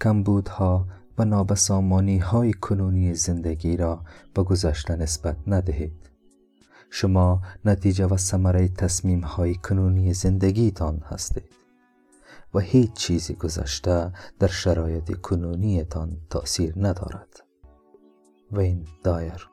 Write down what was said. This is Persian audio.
کمبودها و نابسامانی های کنونی زندگی را به گذشته نسبت ندهید. شما نتیجه و ثمره تصمیم های کنونی زندگیتان هستید و هیچ چیزی گذشته در شرایط کنونیتان تأثیر ندارد. وین دایر